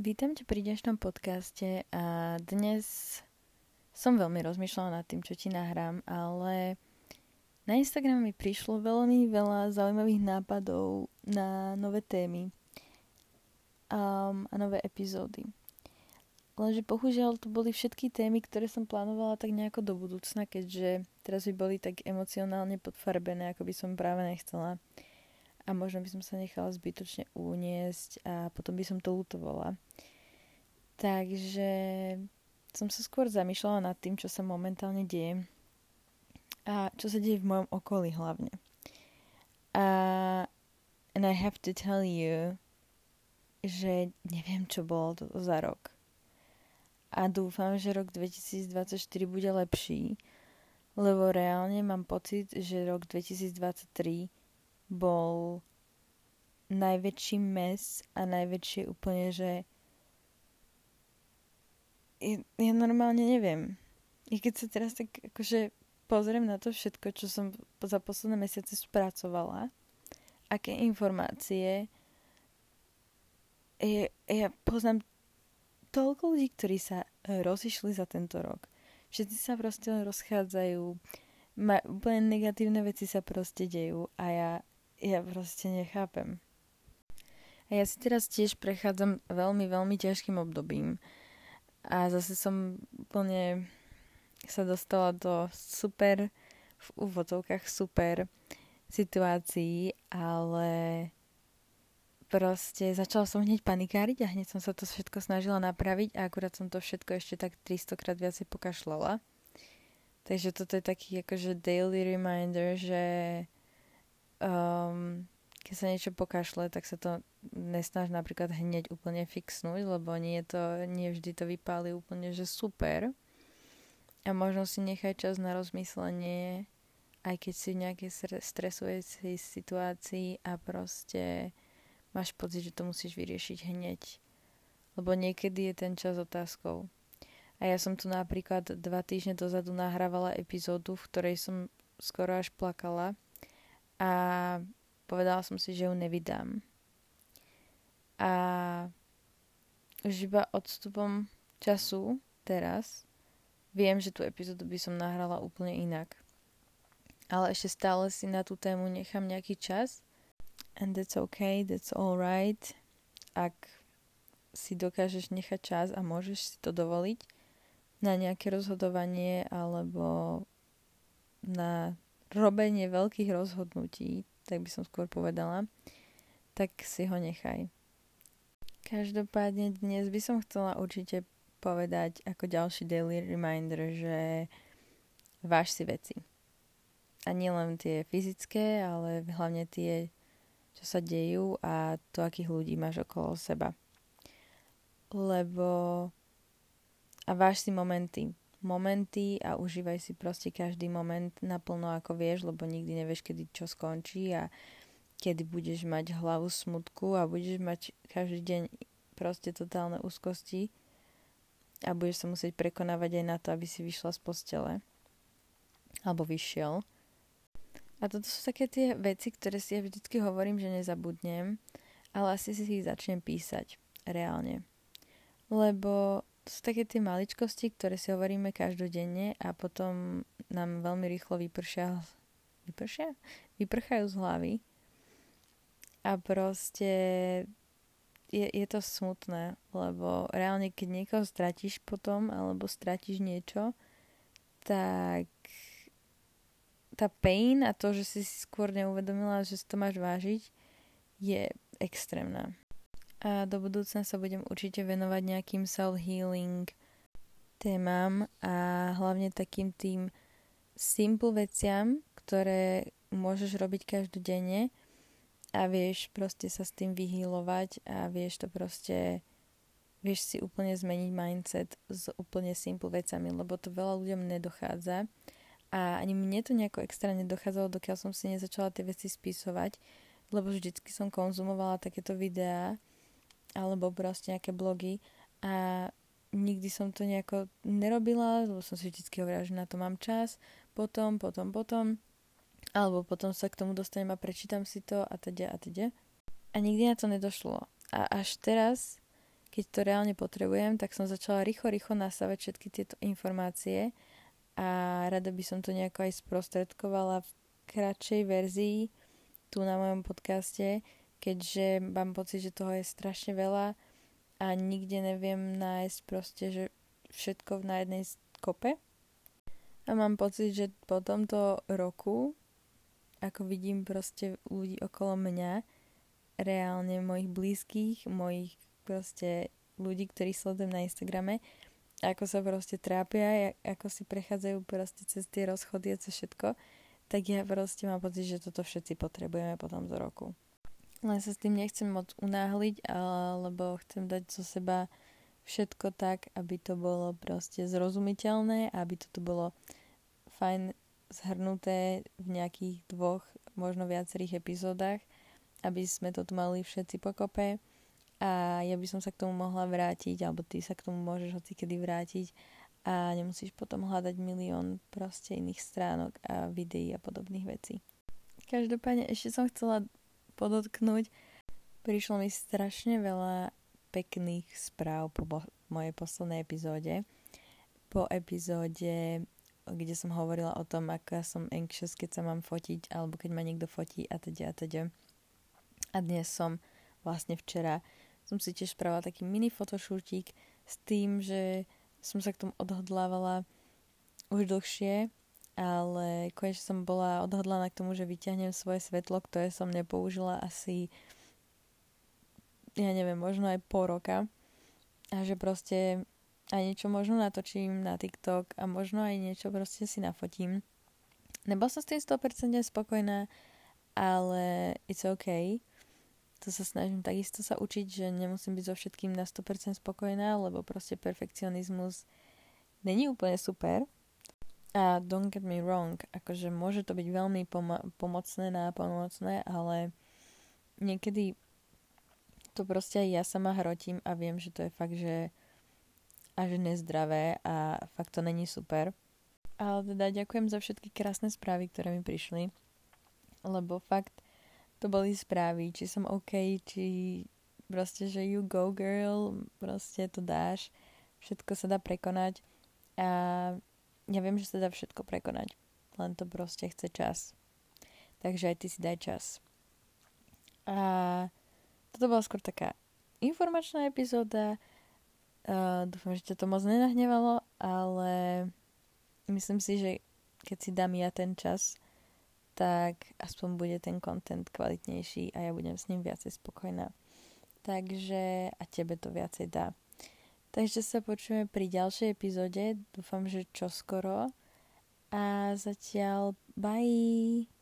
Vítam ťa pri dnešnom podcaste a dnes som veľmi rozmýšľala nad tým, čo ti nahrám, ale na Instagram mi prišlo veľmi veľa zaujímavých nápadov na nové témy um, a nové epizódy. Lenže bohužiaľ to boli všetky témy, ktoré som plánovala tak nejako do budúcna, keďže teraz by boli tak emocionálne podfarbené, ako by som práve nechcela a možno by som sa nechala zbytočne uniesť a potom by som to lutovala. Takže som sa skôr zamýšľala nad tým, čo sa momentálne deje a čo sa deje v mojom okolí hlavne. A and I have to tell you, že neviem, čo bolo to za rok. A dúfam, že rok 2024 bude lepší, lebo reálne mám pocit, že rok 2023 bol najväčší mes a najväčšie úplne, že ja normálne neviem. I keď sa teraz tak akože pozriem na to všetko, čo som za posledné mesiace spracovala, aké informácie, ja, ja poznám toľko ľudí, ktorí sa rozišli za tento rok. Všetci sa proste rozchádzajú, ma, úplne negatívne veci sa proste dejú a ja ja proste nechápem. A ja si teraz tiež prechádzam veľmi, veľmi ťažkým obdobím. A zase som úplne sa dostala do super, v úvodzovkách super situácií, ale proste začala som hneď panikáriť a hneď som sa to všetko snažila napraviť a akurát som to všetko ešte tak 300 krát viacej pokašľala. Takže toto je taký akože daily reminder, že um, keď sa niečo pokašle, tak sa to nesnaž napríklad hneď úplne fixnúť, lebo nie, to, nie vždy to vypáli úplne, že super. A možno si nechaj čas na rozmyslenie, aj keď si v nejakej stresujúcej situácii a proste máš pocit, že to musíš vyriešiť hneď. Lebo niekedy je ten čas otázkou. A ja som tu napríklad dva týždne dozadu nahrávala epizódu, v ktorej som skoro až plakala, a povedala som si, že ju nevydám. A už iba odstupom času teraz viem, že tú epizódu by som nahrala úplne inak. Ale ešte stále si na tú tému nechám nejaký čas and that's okay, that's alright. Ak si dokážeš nechať čas a môžeš si to dovoliť na nejaké rozhodovanie alebo na robenie veľkých rozhodnutí, tak by som skôr povedala, tak si ho nechaj. Každopádne dnes by som chcela určite povedať ako ďalší daily reminder, že váž si veci. A nielen tie fyzické, ale hlavne tie, čo sa dejú a to, akých ľudí máš okolo seba. Lebo a váž si momenty momenty a užívaj si proste každý moment naplno ako vieš, lebo nikdy nevieš, kedy čo skončí a kedy budeš mať hlavu smutku a budeš mať každý deň proste totálne úzkosti a budeš sa musieť prekonávať aj na to, aby si vyšla z postele alebo vyšiel. A toto sú také tie veci, ktoré si ja vždycky hovorím, že nezabudnem, ale asi si ich začnem písať reálne. Lebo to sú také tie maličkosti, ktoré si hovoríme každodenne a potom nám veľmi rýchlo vypršia, vypršia? vyprchajú z hlavy. A proste je, je to smutné, lebo reálne keď niekoho stratíš potom, alebo stratíš niečo, tak tá pain a to, že si skôr neuvedomila, že si to máš vážiť, je extrémna a do budúcna sa budem určite venovať nejakým self-healing témam a hlavne takým tým simple veciam, ktoré môžeš robiť každodenne a vieš proste sa s tým vyhýlovať a vieš to proste vieš si úplne zmeniť mindset s úplne simple vecami, lebo to veľa ľuďom nedochádza. A ani mne to nejako extra nedochádzalo, dokiaľ som si nezačala tie veci spisovať, lebo vždycky som konzumovala takéto videá alebo proste nejaké blogy a nikdy som to nejako nerobila, lebo som si vždy hovorila, že na to mám čas, potom, potom, potom, alebo potom sa k tomu dostanem a prečítam si to a teda a teda. A nikdy na to nedošlo. A až teraz, keď to reálne potrebujem, tak som začala rýchlo, rýchlo nasávať všetky tieto informácie a rada by som to nejako aj sprostredkovala v kratšej verzii tu na mojom podcaste, keďže mám pocit, že toho je strašne veľa a nikde neviem nájsť proste, že všetko na jednej kope. A mám pocit, že po tomto roku, ako vidím proste ľudí okolo mňa, reálne mojich blízkych, mojich proste ľudí, ktorí sledujem na Instagrame, ako sa proste trápia, ako si prechádzajú proste cez tie rozchody a cez všetko, tak ja proste mám pocit, že toto všetci potrebujeme po tomto roku. Len sa s tým nechcem moc unáhliť, lebo chcem dať zo seba všetko tak, aby to bolo proste zrozumiteľné, aby toto bolo fajn zhrnuté v nejakých dvoch, možno viacerých epizódach, aby sme to tu mali všetci pokope a ja by som sa k tomu mohla vrátiť, alebo ty sa k tomu môžeš hoci kedy vrátiť a nemusíš potom hľadať milión proste iných stránok a videí a podobných vecí. Každopádne ešte som chcela podotknúť, prišlo mi strašne veľa pekných správ po mojej poslednej epizóde. Po epizóde, kde som hovorila o tom, ja som anxious, keď sa mám fotiť, alebo keď ma niekto fotí a teda a teda. A dnes som vlastne včera som si tiež spravila taký mini fotošútik s tým, že som sa k tomu odhodlávala už dlhšie ale konečne som bola odhodlaná k tomu, že vyťahnem svoje svetlo, ktoré som nepoužila asi ja neviem, možno aj pol roka a že proste aj niečo možno natočím na TikTok a možno aj niečo proste si nafotím. Nebol som s tým 100% spokojná, ale it's okay. To sa snažím takisto sa učiť, že nemusím byť so všetkým na 100% spokojná, lebo proste perfekcionizmus není úplne super, a don't get me wrong, akože môže to byť veľmi pom- pomocné, nápomocné, ale niekedy to proste aj ja sama hrotím a viem, že to je fakt, že až nezdravé a fakt to není super. Ale teda ďakujem za všetky krásne správy, ktoré mi prišli, lebo fakt to boli správy, či som OK, či proste, že you go girl, proste to dáš, všetko sa dá prekonať a ja viem, že sa dá všetko prekonať. Len to proste chce čas. Takže aj ty si daj čas. A toto bola skôr taká informačná epizóda. Uh, dúfam, že ťa to moc nenahnevalo, ale myslím si, že keď si dám ja ten čas, tak aspoň bude ten content kvalitnejší a ja budem s ním viacej spokojná. Takže a tebe to viacej dá. Takže sa počujeme pri ďalšej epizóde. Dúfam, že čoskoro. A zatiaľ bye!